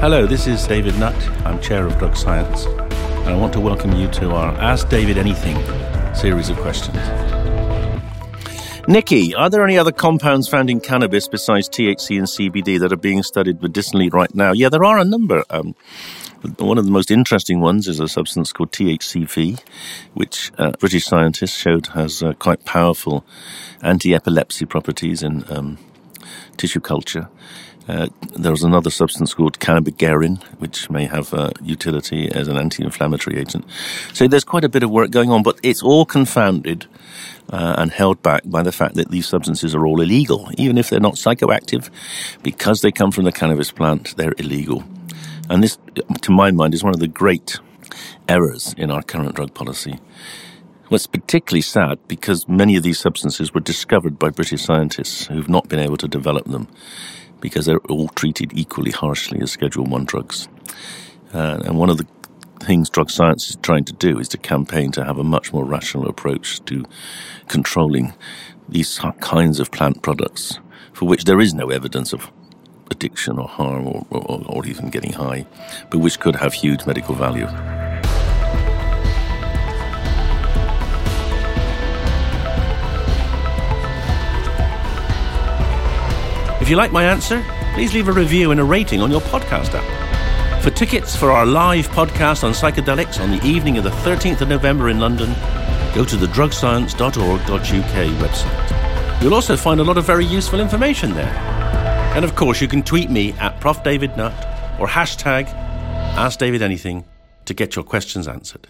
Hello, this is David Nutt. I'm Chair of Drug Science, and I want to welcome you to our Ask David Anything series of questions. Nikki, are there any other compounds found in cannabis besides THC and CBD that are being studied medicinally right now? Yeah, there are a number. Um, one of the most interesting ones is a substance called THCV, which uh, British scientists showed has uh, quite powerful anti-epilepsy properties in um, tissue culture. Uh, there was another substance called cannabigerine, which may have uh, utility as an anti-inflammatory agent. So there's quite a bit of work going on, but it's all confounded uh, and held back by the fact that these substances are all illegal, even if they're not psychoactive, because they come from the cannabis plant. They're illegal, and this, to my mind, is one of the great errors in our current drug policy. What's particularly sad because many of these substances were discovered by British scientists who've not been able to develop them because they're all treated equally harshly as Schedule 1 drugs. Uh, and one of the things drug science is trying to do is to campaign to have a much more rational approach to controlling these kinds of plant products for which there is no evidence of addiction or harm or, or, or even getting high, but which could have huge medical value. If you like my answer, please leave a review and a rating on your podcast app. For tickets for our live podcast on psychedelics on the evening of the 13th of November in London, go to the drugscience.org.uk website. You'll also find a lot of very useful information there. And of course, you can tweet me at Prof. David Nutt or hashtag Ask David Anything to get your questions answered.